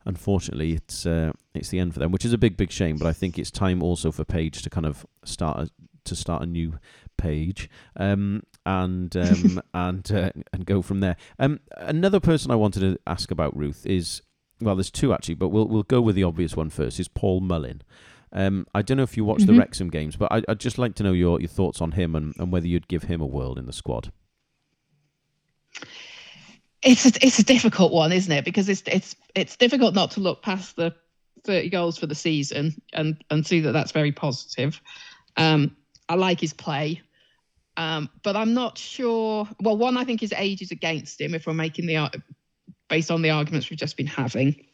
unfortunately, it's uh, it's the end for them, which is a big, big shame. But I think it's time also for Page to kind of start a, to start a new page um, and um, <laughs> and uh, and go from there. Um, another person I wanted to ask about Ruth is well, there's two actually, but we'll we'll go with the obvious one first. Is Paul Mullin. Um, I don't know if you watch mm-hmm. the Wrexham games, but I, would just like to know your, your thoughts on him and, and whether you'd give him a world in the squad it's a, it's a difficult one, isn't it? Because it's it's it's difficult not to look past the 30 goals for the season and and see that that's very positive. Um, I like his play, um, but I'm not sure. Well, one, I think his age is against him. If we're making the based on the arguments we've just been having,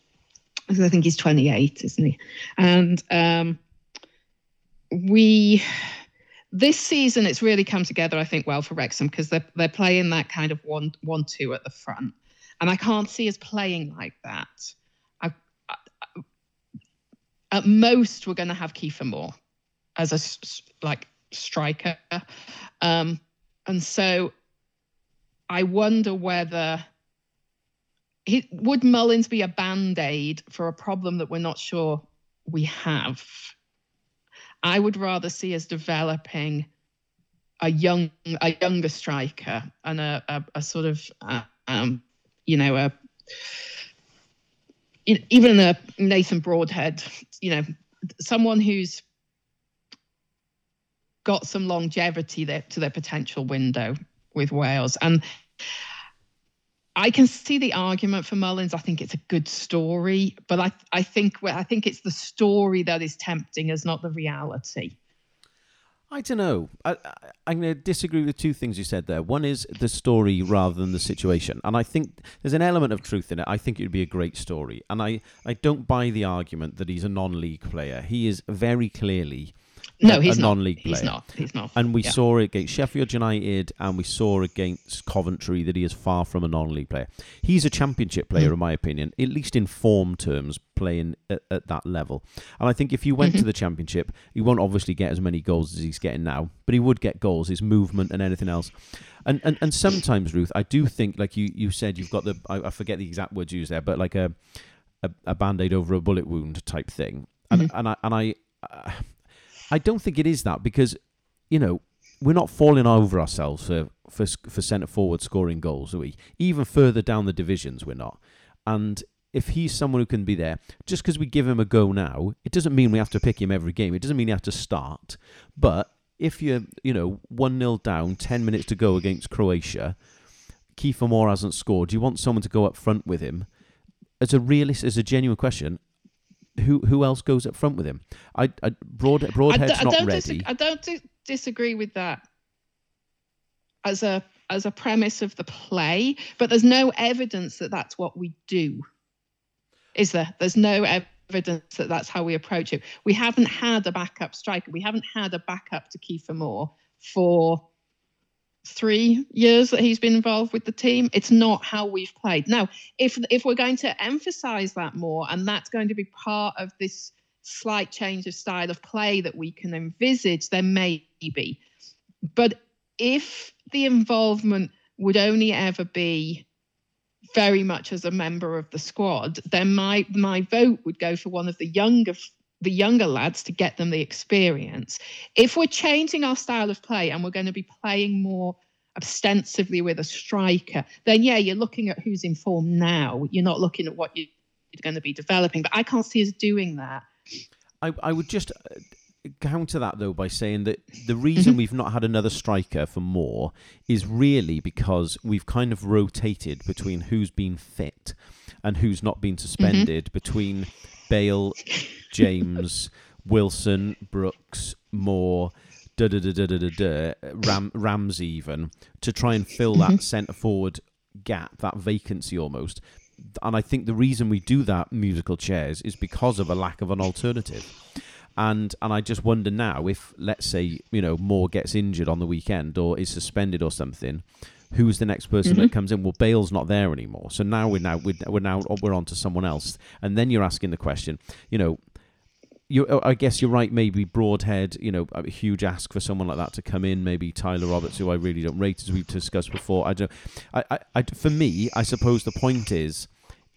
because I think he's 28, isn't he? And um, we this season it's really come together i think well for wrexham because they're, they're playing that kind of one one two at the front. And i can't see us playing like that. I, I, at most we're going to have Kiefer Moore as a like striker. Um, and so i wonder whether he, would mullins be a band-aid for a problem that we're not sure we have I would rather see us developing a young a younger striker and a a, a sort of um, you know a even a Nathan Broadhead, you know, someone who's got some longevity there to their potential window with Wales. And I can see the argument for Mullins. I think it's a good story, but I I think I think it's the story that is tempting as not the reality. I don't know. I, am going to disagree with two things you said there. One is the story rather than the situation. And I think there's an element of truth in it. I think it would be a great story. And I, I don't buy the argument that he's a non league player. He is very clearly no, he's a not. non-league player. He's not. He's not. And we Yeah. saw it against Sheffield United, and we saw against Coventry that he is far from a non-league player. He's a championship player, Mm. in my opinion, at least in form terms, playing at, at that level. And I think if you went Mm-hmm. to the championship, he won't obviously get as many goals as he's getting now, but he would get goals, his movement and anything else. And and, and sometimes, Ruth, I do think, like you, you said, you've got the I, I forget the exact words used there, but like a a, a band-aid over a bullet wound type thing. And Mm-hmm. and I and I. Uh, I don't think it is that because, you know, we're not falling over ourselves for for for centre forward scoring goals, are we? Even further down the divisions, we're not. And if he's someone who can be there, just because we give him a go now, it doesn't mean we have to pick him every game. It doesn't mean he has to start. But if you're, you know, one 0 down, ten minutes to go against Croatia, Kiefer Moore hasn't scored. Do you want someone to go up front with him. As a realist, as a genuine question, who who else goes up front with him? I, I Broad Broadhead's d- I not don't ready. Dis- I don't di- disagree with that as a as a premise of the play, but there's no evidence that that's what we do. Is there? There's no evidence that that's how we approach it. We haven't had a backup striker. We haven't had a backup to Kiefer Moore for three years that he's been involved with the team. It's not how we've played. Now, if if we're going to emphasize that more, and that's going to be part of this slight change of style of play that we can envisage, then maybe. But if the involvement would only ever be very much as a member of the squad, then my my vote would go for one of the younger the younger lads to get them the experience. If we're changing our style of play and we're going to be playing more ostensively with a striker, then yeah, you're looking at who's in form now. You're not looking at what you're going to be developing. But I can't see us doing that. I, I would just uh, counter that though by saying that the reason we've not had another striker for more is really because we've kind of rotated between who's been fit and who's not been suspended between Bale, James, Wilson, Brooks, Moore. Da, da, da, da, da, da, Ram, Ramsey even to try and fill that mm-hmm. centre forward gap, that vacancy almost. And I think the reason we do that musical chairs is because of a lack of an alternative. And and I just wonder now if let's say you know Moore gets injured on the weekend or is suspended or something, who's the next person that mm-hmm. comes in? Well, Bale's not there anymore, so now we're now we're, we're now we're on to someone else, and then you're asking the question, you know. You, I guess you're right. Maybe Broadhead, you know, a huge ask for someone like that to come in. Maybe Tyler Roberts, who I really don't rate, as we've discussed before. I don't. I, I, I for me, I suppose the point is,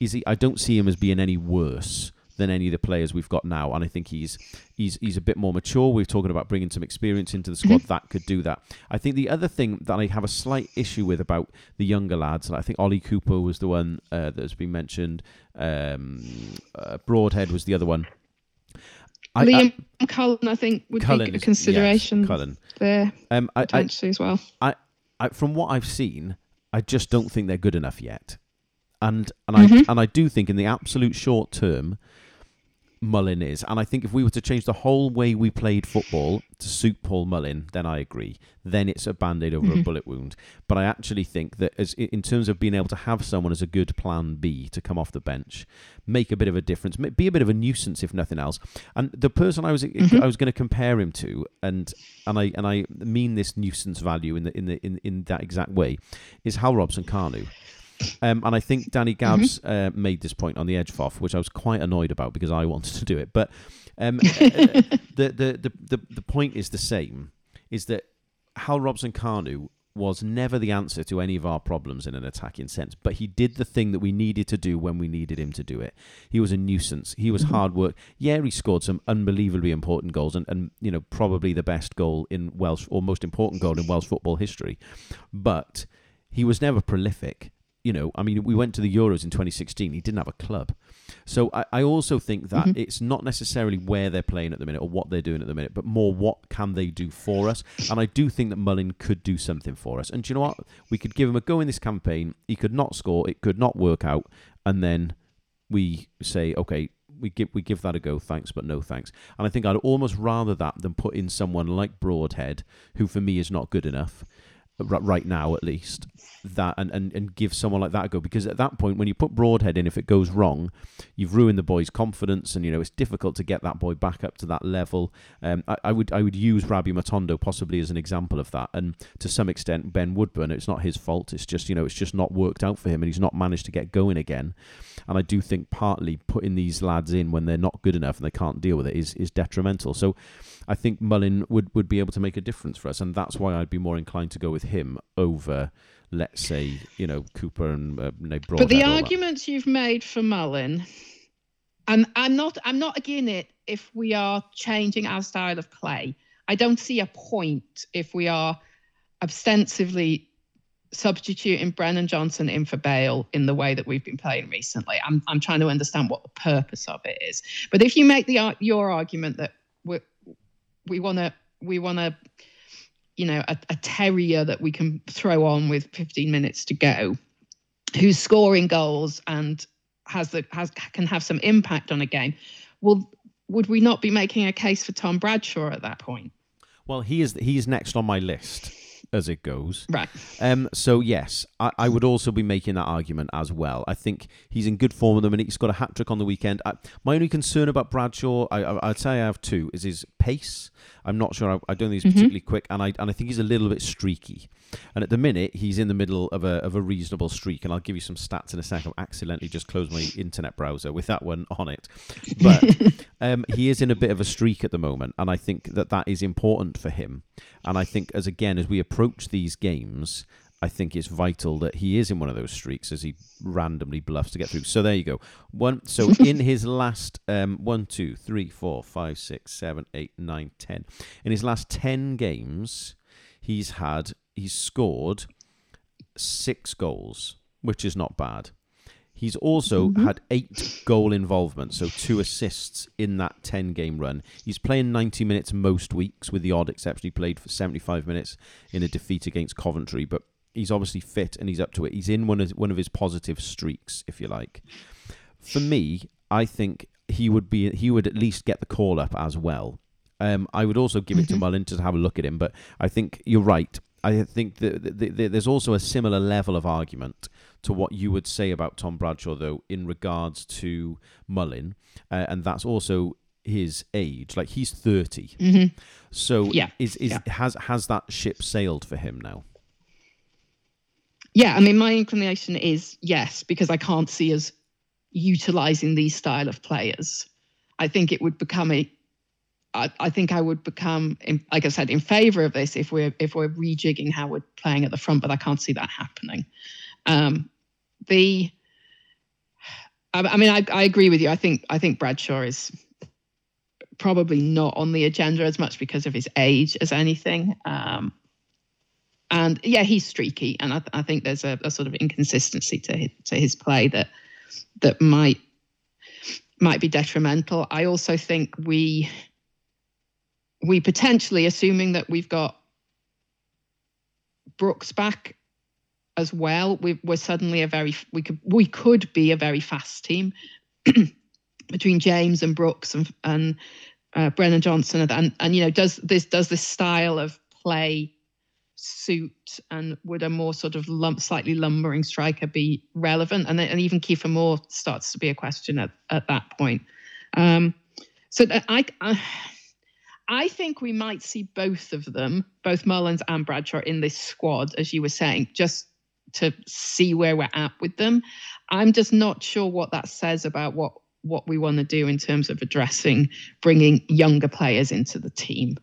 is he, I don't see him as being any worse than any of the players we've got now, and I think he's he's he's a bit more mature. We're talking about bringing some experience into the squad that could do that. I think the other thing that I have a slight issue with about the younger lads, and I think Ollie Cooper was the one uh, that has been mentioned. Um, uh, Broadhead was the other one. I- Liam Cullen, I think, would Cullen be a consideration yes, Cullen. there Um, I, I, potentially as well. I, I, from what I've seen, I just don't think they're good enough yet. And and Mm-hmm. I and I do think in the absolute short term, Mullin is. And I think if we were to change the whole way we played football to suit Paul Mullin, then I agree. Then it's a band-aid over Mm-hmm. a bullet wound. But I actually think that as in terms of being able to have someone as a good plan B to come off the bench, make a bit of a difference, be a bit of a nuisance if nothing else. And the person I was Mm-hmm. I was going to compare him to, and and I and I mean this nuisance value in the in the in, in that exact way, is Hal Robson-Kanu. Um, and I think Danny Gabbs uh, made this point on the edge off, which I was quite annoyed about because I <laughs> wanted to do it. But um, uh, <laughs> the, the, the, the, the point is the same: is that Hal Robson-Kanu was never the answer to any of our problems in an attacking sense, but he did the thing that we needed to do when we needed him to do it. He was a nuisance. He was mm-hmm. hard work. Yeah, he scored some unbelievably important goals and, and you know probably the best goal in Welsh or most important goal in Welsh football history, but he was never prolific you know, I mean, we went to the Euros in 2016. He didn't have a club. So I, I also think that mm-hmm. it's not necessarily where they're playing at the minute or what they're doing at the minute, but more what can they do for us. And I do think that Mullin could do something for us. And do you know what? We could give him a go in this campaign. He could not score. It could not work out. And then we say, okay, we give we give that a go, thanks, but no thanks. And I think I'd almost rather that than put in someone like Broadhead, who for me is not good enough right now at least that and, and, and give someone like that a go. Because at that point when you put broadhead in if it goes wrong you've ruined the boy's confidence and you know it's difficult to get that boy back up to that level. Um, I, I, would I would use Rabbi Matondo possibly as an example of that. And to some extent Ben Woodburn it's not his fault. It's just you know it's just not worked out for him and he's not managed to get going again. And I do think partly putting these lads in when they're not good enough and they can't deal with it is is detrimental. So I think Mullin would, would be able to make a difference for us, and that's why I'd be more inclined to go with him over, let's say, you know, Cooper and uh, But the arguments you've made for Mullin, and I'm not I'm not again it if we are changing our style of play. I don't see a point if we are ostensibly substituting Brennan Johnson in for Bale in the way that we've been playing recently. I'm I'm trying to understand what the purpose of it is. But if you make the your argument that we're we want to we want to you know a, a, terrier that we can throw on with 15 minutes to go who's scoring goals and has the has can have some impact on a game. Well would we not be making a case for Tom Bradshaw at that point? Well he is he's next on my list as it goes. Right. Um. So yes, I, I would also be making that argument as well. I think he's in good form at the minute. He's got a hat trick on the weekend. I, my only concern about Bradshaw, I, I, would say I have two, is his pace. I'm not sure. I, I don't think he's mm-hmm. particularly quick, and I and I think he's a little bit streaky. And at the minute, he's in the middle of a of a reasonable streak. And I'll give you some stats in a second. I've accidentally just closed my internet browser with that one on it, but <laughs> um, he is in a bit of a streak at the moment, and I think that that is important for him. And I think as again as we approach these games, I think it's vital that he is in one of those streaks as he randomly bluffs to get through. So there you go. One. So <laughs> in his last um, one, two, three, four, five, six, seven, eight, nine, ten. In his last ten games, he's had he's scored six goals, which is not bad. He's also mm-hmm. had eight goal involvement, so two assists in that 10 game run. He's playing 90 minutes most weeks, with the odd exception. He played for 75 minutes in a defeat against Coventry, but he's obviously fit and he's up to it. He's in one of, one of his positive streaks, if you like. For me, I think he would be he would at least get the call up as well. Um, I would also give it to mm-hmm. Mullin to have a look at him, but I think you're right. I think that the, the, there's also a similar level of argument to what you would say about Tom Bradshaw, though, in regards to Mullin, uh, and that's also his age. Like he's 30 mm-hmm. so yeah, is is yeah. has has that ship sailed for him now? Yeah, I mean, my inclination is yes, because I can't see us utilizing these style of players. I think it would become a I, I think I would become, like I said, in favour of this if we're if we're rejigging how we're playing at the front, but I can't see that happening. Um, the, I, I mean, I, I agree with you. I think I think Bradshaw is probably not on the agenda as much because of his age as anything. Um, and yeah, he's streaky, and I, I think there's a, a, sort of inconsistency to his, to his play that that might might be detrimental. I also think we we potentially, assuming that we've got Brooks back as well, we are suddenly a very we could we could be a very fast team <clears throat> between James and Brooks and and uh, Brennan Johnson and and you know does this does this style of play suit and would a more sort of lump, slightly lumbering striker be relevant and and even Kiefer Moore starts to be a question at, at that point. Um, so I, I I think we might see both of them, both Mullins and Bradshaw, in this squad, as you were saying, just to see where we're at with them. I'm just not sure what that says about what what we want to do in terms of addressing bringing younger players into the team.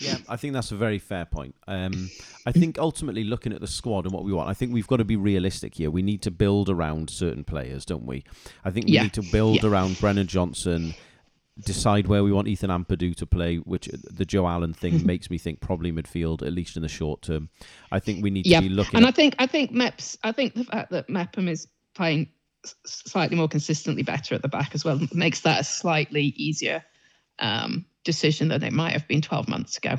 Yeah, I think that's a very fair point. Um, I think ultimately looking at the squad and what we want, I think we've got to be realistic here. We need to build around certain players, don't we? I think we Yeah. need to build Yeah. around Brennan Johnson, decide where we want Ethan Ampadu to play, which the Joe Allen thing makes me think probably midfield, at least in the short term. I think we need Yeah, to be looking and at I think I think Meps. I think the fact that Mepham is playing slightly more consistently better at the back as well makes that a slightly easier um, decision than it might have been 12 months ago.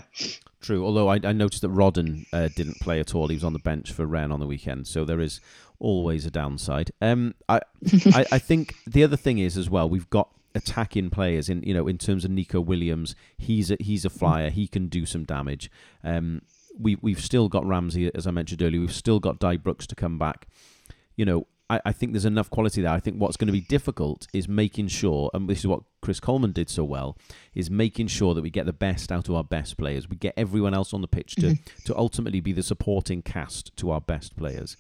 True, although I, I noticed that Rodon uh, didn't play at all. He was on the bench for Rennes on the weekend, so there is always a downside. Um, I, <laughs> I, I think the other thing is as well, we've got attacking players in you know in terms of Neco Williams. He's a, he's a flyer. He can do some damage. Um, we we've still got Ramsey, as I mentioned earlier. We've still got Di Brooks to come back. You know, I, I think there's enough quality there. I think what's going to be difficult is making sure, and this is what Chris Coleman did so well, is making sure that we get the best out of our best players. We get everyone else on the pitch to, to ultimately be the supporting cast to our best players.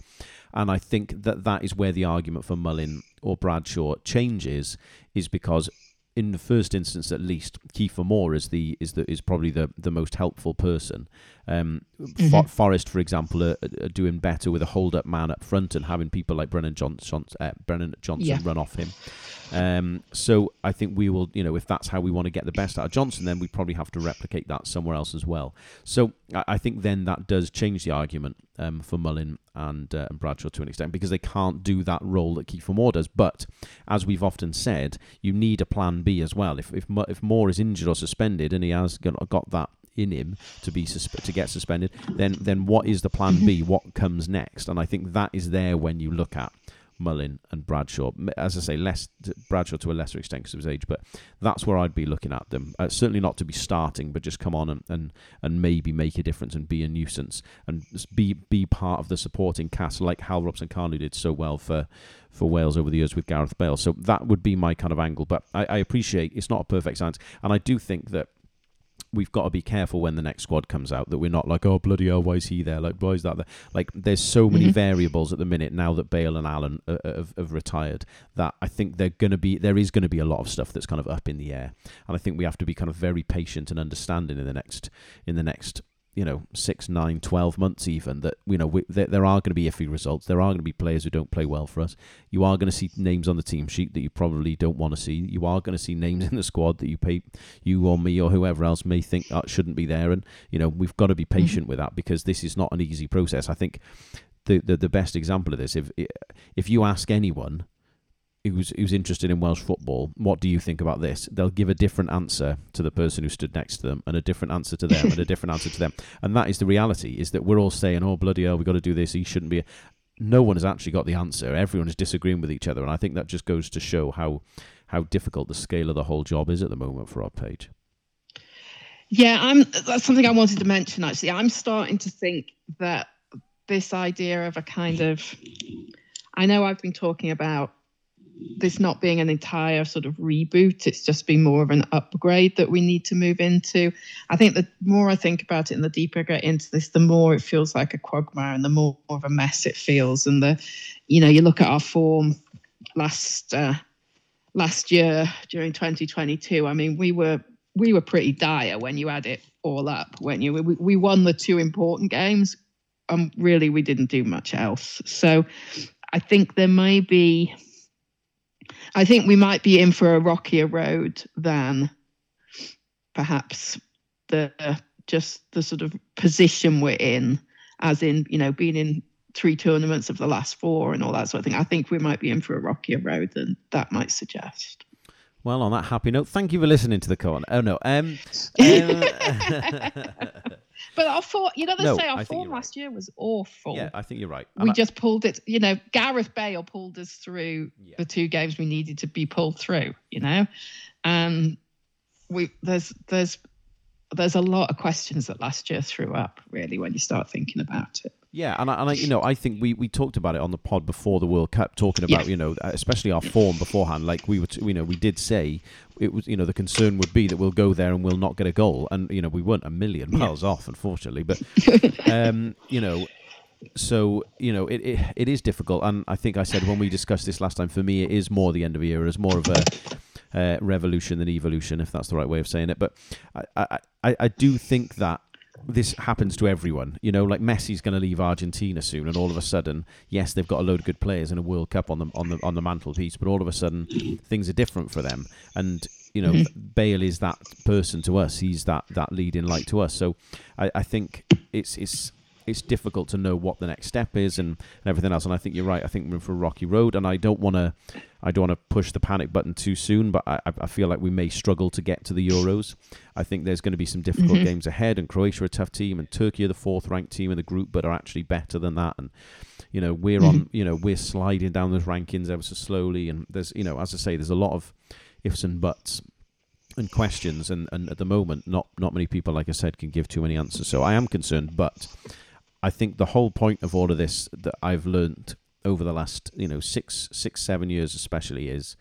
And I think that that is where the argument for Mullin or Bradshaw changes, is because in the first instance, at least, Kiefer Moore is the is the is probably the, the most helpful person. Um, For- Forest, for example, are, are doing better with a hold up man up front and having people like Brennan Johnson, uh, Brennan Johnson Yeah. run off him. Um, so I think we will, you know, if that's how we want to get the best out of Johnson, then we probably have to replicate that somewhere else as well. So I, I think then that does change the argument um, for Mullin and, uh, and Bradshaw to an extent because they can't do that role that Kiefer Moore does. But as we've often said, you need a plan B as well. If if, if Moore is injured or suspended and he has got that in him to be susp- to get suspended, then then what is the plan B? <laughs> What comes next? And I think that is there when you look at Mullin and Bradshaw. As I say, less Bradshaw to a lesser extent because of his age, but that's where I'd be looking at them. Uh, certainly not to be starting, but just come on and, and, and maybe make a difference and be a nuisance and be be part of the supporting cast like Hal Robson-Kanu did so well for for Wales over the years with Gareth Bale. So that would be my kind of angle. But I, I appreciate it's not a perfect science, and I do think that we've got to be careful when the next squad comes out that we're not like, oh bloody hell, why is he there? Like, why is that there? Like, there's so many Mhm. variables at the minute now that Bale and Allen uh, uh, have, have retired that I think they're going to be there is going to be a lot of stuff that's kind of up in the air, and I think we have to be kind of very patient and understanding in the next in the next you know six nine twelve months even that you know we, there, there are going to be iffy results. There are going to be players who don't play well for us. You are going to see names on the team sheet that you probably don't want to see. You are going to see names <laughs> in the squad that you pay you or me or whoever else may think that shouldn't be there. And you know we've got to be mm-hmm. patient with that because this is not an easy process. I think the, the the best example of this if if you ask anyone who's who's interested in Welsh football, what do you think about this? They'll give a different answer to the person who stood next to them, and a different answer to them, and a <laughs> different answer to them. And that is the reality: is that we're all saying, "Oh bloody hell, we got to do this. He shouldn't be." No one has actually got the answer. Everyone is disagreeing with each other, and I think that just goes to show how how difficult the scale of the whole job is at the moment for our page. Yeah, I'm. That's something I wanted to mention. Actually, I'm starting to think that this idea of a kind of, I know I've been talking about this not being an entire sort of reboot. It's just been more of an upgrade that we need to move into. I think the more I think about it and the deeper I get into this, the more it feels like a quagmire and the more of a mess it feels. And the, you know, you look at our form last uh, last year during 2022. I mean, we were we were pretty dire when you add it all up. When you we, we won the two important games, and really we didn't do much else. So I think there may be. I think we might be in for a rockier road than perhaps the just the sort of position we're in, as in you know being in three tournaments of the last four and all that sort of thing. I think we might be in for a rockier road than that might suggest. Well, on that happy note, thank you for listening to the con. Oh no, um, <laughs> um But our form, you know, they No, say I our think form you're right. last year was awful. yeah, I think you're right. we I- just pulled it. You know, Gareth Bale pulled us through Yeah. the two games we needed to be pulled through. You know, and we there's there's there's a lot of questions that last year threw up. Really, when you start thinking about it. Yeah, and I, and I, you know, I think we, we talked about it on the pod before the World Cup, talking about Yeah. you know, especially our form beforehand. Like we were, t- you know, we did say it was, you know, the concern would be that we'll go there and we'll not get a goal, and you know, we weren't a million miles off, unfortunately. But <laughs> um, you know, so you know, it, it it is difficult, and I think I said when we discussed this last time, for me, it is more the end of the year, it's more of a uh, revolution than evolution, if that's the right way of saying it. But I, I, I do think that this happens to everyone. You know, like Messi's going to leave Argentina soon, and all of a sudden, yes, they've got a load of good players and a World Cup on the on the on the mantelpiece, but all of a sudden, things are different for them. And you know, mm-hmm. Bale is that person to us. He's that that leading light to us. So, I, I think it's it's it's difficult to know what the next step is and, and everything else. And I think you're right. I think we're in for a rocky road, and I don't want to, I don't want to push the panic button too soon. But I, I feel like we may struggle to get to the Euros. I think there's going to be some difficult mm-hmm. games ahead, and Croatia are a tough team, and Turkey are the fourth ranked team in the group, but are actually better than that. And you know we're mm-hmm. on, you know we're sliding down those rankings ever so slowly, and there's you know as I say, there's a lot of ifs and buts and questions and, and at the moment not not many people like I said can give too many answers so I am concerned but I think the whole point of all of this that I've learned over the last, you know, six, six, seven years especially is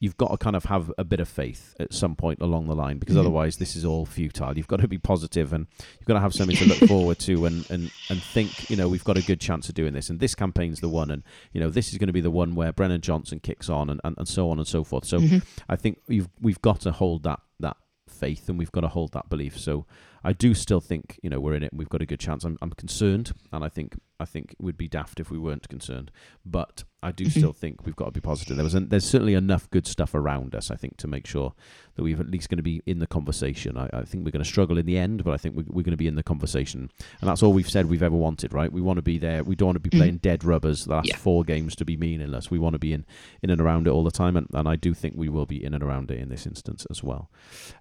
you've got to kind of have a bit of faith at some point along the line because mm-hmm. otherwise this is all futile. You've got to be positive and you've got to have something to look <laughs> forward to and, and, and think, you know, we've got a good chance of doing this and this campaign's the one and, you know, this is going to be the one where Brennan Johnson kicks on and, and, and so on and so forth. So mm-hmm. I think we've we've got to hold that that faith and we've got to hold that belief. So I do still think you know we're in it and we've got a good chance. I'm, I'm concerned, and I think I think it would be daft if we weren't concerned. But I do mm-hmm. still think we've got to be positive. There was an, there's certainly enough good stuff around us. I think to make sure that we're at least going to be in the conversation. I, I think we're going to struggle in the end, but I think we're, we're going to be in the conversation, and that's all we've said we've ever wanted. Right? We want to be there. We don't want to be mm-hmm. playing dead rubbers. The last yeah. four games to be meaningless. We want to be in in and around it all the time, and, and I do think we will be in and around it in this instance as well.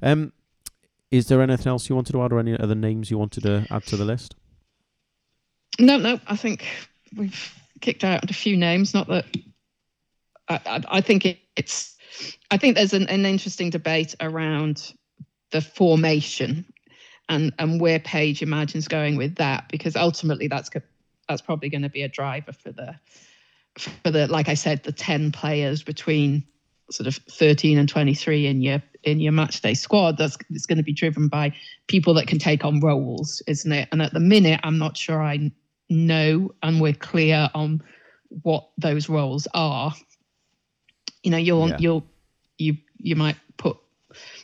Um, is there anything else you wanted to add, or any other names you wanted to add to the list? No, no. I think we've kicked out a few names. Not that I, I, I think it, it's. I think there's an, an interesting debate around the formation and and where Page imagines going with that, because ultimately that's that's probably going to be a driver for the for the like I said, the ten players between sort of 13 and 23 in your in your match day squad that's it's going to be driven by people that can take on roles isn't it and at the minute i'm not sure i know and we're clear on what those roles are you know you'll yeah. you'll you you might put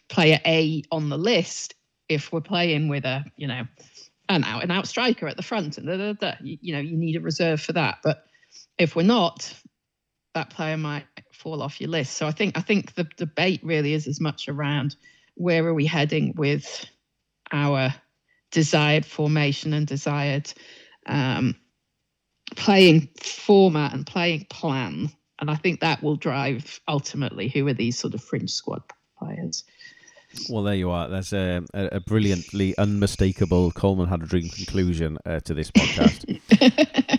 player a on the list if we're playing with a you know an out and out striker at the front and da, da, da. You, you know you need a reserve for that but if we're not that player might fall off your list. So I think I think the debate really is as much around where are we heading with our desired formation and desired um, playing format and playing plan. And I think that will drive ultimately who are these sort of fringe squad players. Well, there you are. That's a, a, brilliantly unmistakable Coleman had a dream conclusion uh, to this podcast.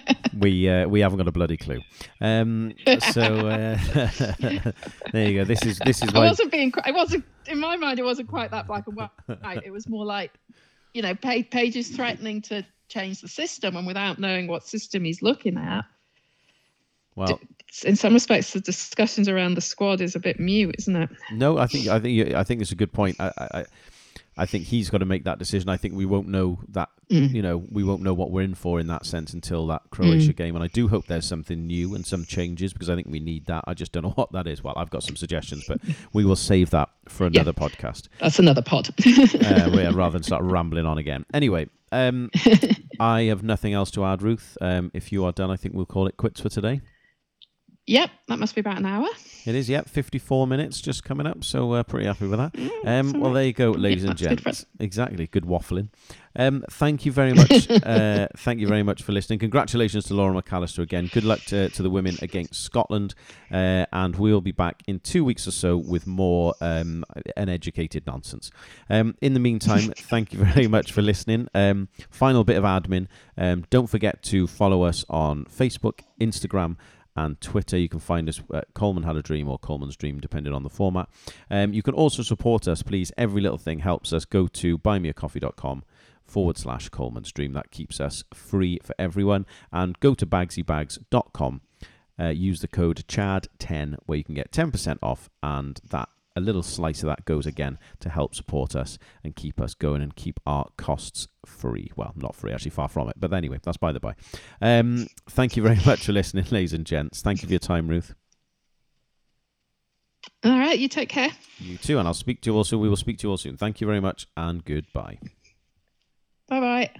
<laughs> we uh, we haven't got a bloody clue. Um, so uh, <laughs> there you go. This is this is. Why... I wasn't being. I wasn't in my mind. It wasn't quite that black and white. It was more like, you know, Page is threatening to change the system, and without knowing what system he's looking at. Well, in some respects, the discussions around the squad is a bit mute, isn't it? No, I think I think I think it's a good point. I, I I think he's got to make that decision. I think we won't know that, mm. you know, we won't know what we're in for in that sense until that Croatia mm. game. And I do hope there's something new and some changes because I think we need that. I just don't know what that is. Well, I've got some suggestions, but <laughs> we will save that for another yeah, podcast. That's another pod. <laughs> uh, rather than start <laughs> rambling on again. Anyway, um, I have nothing else to add, Ruth. Um, if you are done, I think we'll call it quits for today. Yep, that must be about an hour. It is, yep, 54 minutes just coming up, so uh, pretty happy with that. Mm, um, well, there you go, ladies yeah, and gents. Exactly, good waffling. Um, thank you very much. <laughs> uh, thank you very much for listening. Congratulations to Laura McAllister again. Good luck to, to the women against Scotland, uh, and we'll be back in two weeks or so with more um, uneducated nonsense. Um, in the meantime, <laughs> thank you very much for listening. Um, final bit of admin: um, don't forget to follow us on Facebook, Instagram and Twitter. You can find us at Coleman Had a Dream or Coleman's Dream, depending on the format. Um, you can also support us, please. Every little thing helps us. Go to buymeacoffee.com forward slash Coleman's Dream. That keeps us free for everyone. And go to bagsybags.com. Uh, use the code CHAD10 where you can get 10% off, and that a little slice of that goes again to help support us and keep us going and keep our costs free. Well, not free, actually, far from it. But anyway, that's by the by. Um, thank you very <laughs> much for listening, ladies and gents. Thank you for your time, Ruth. All right, you take care. You too, and I'll speak to you all soon. We will speak to you all soon. Thank you very much, and goodbye. Bye bye.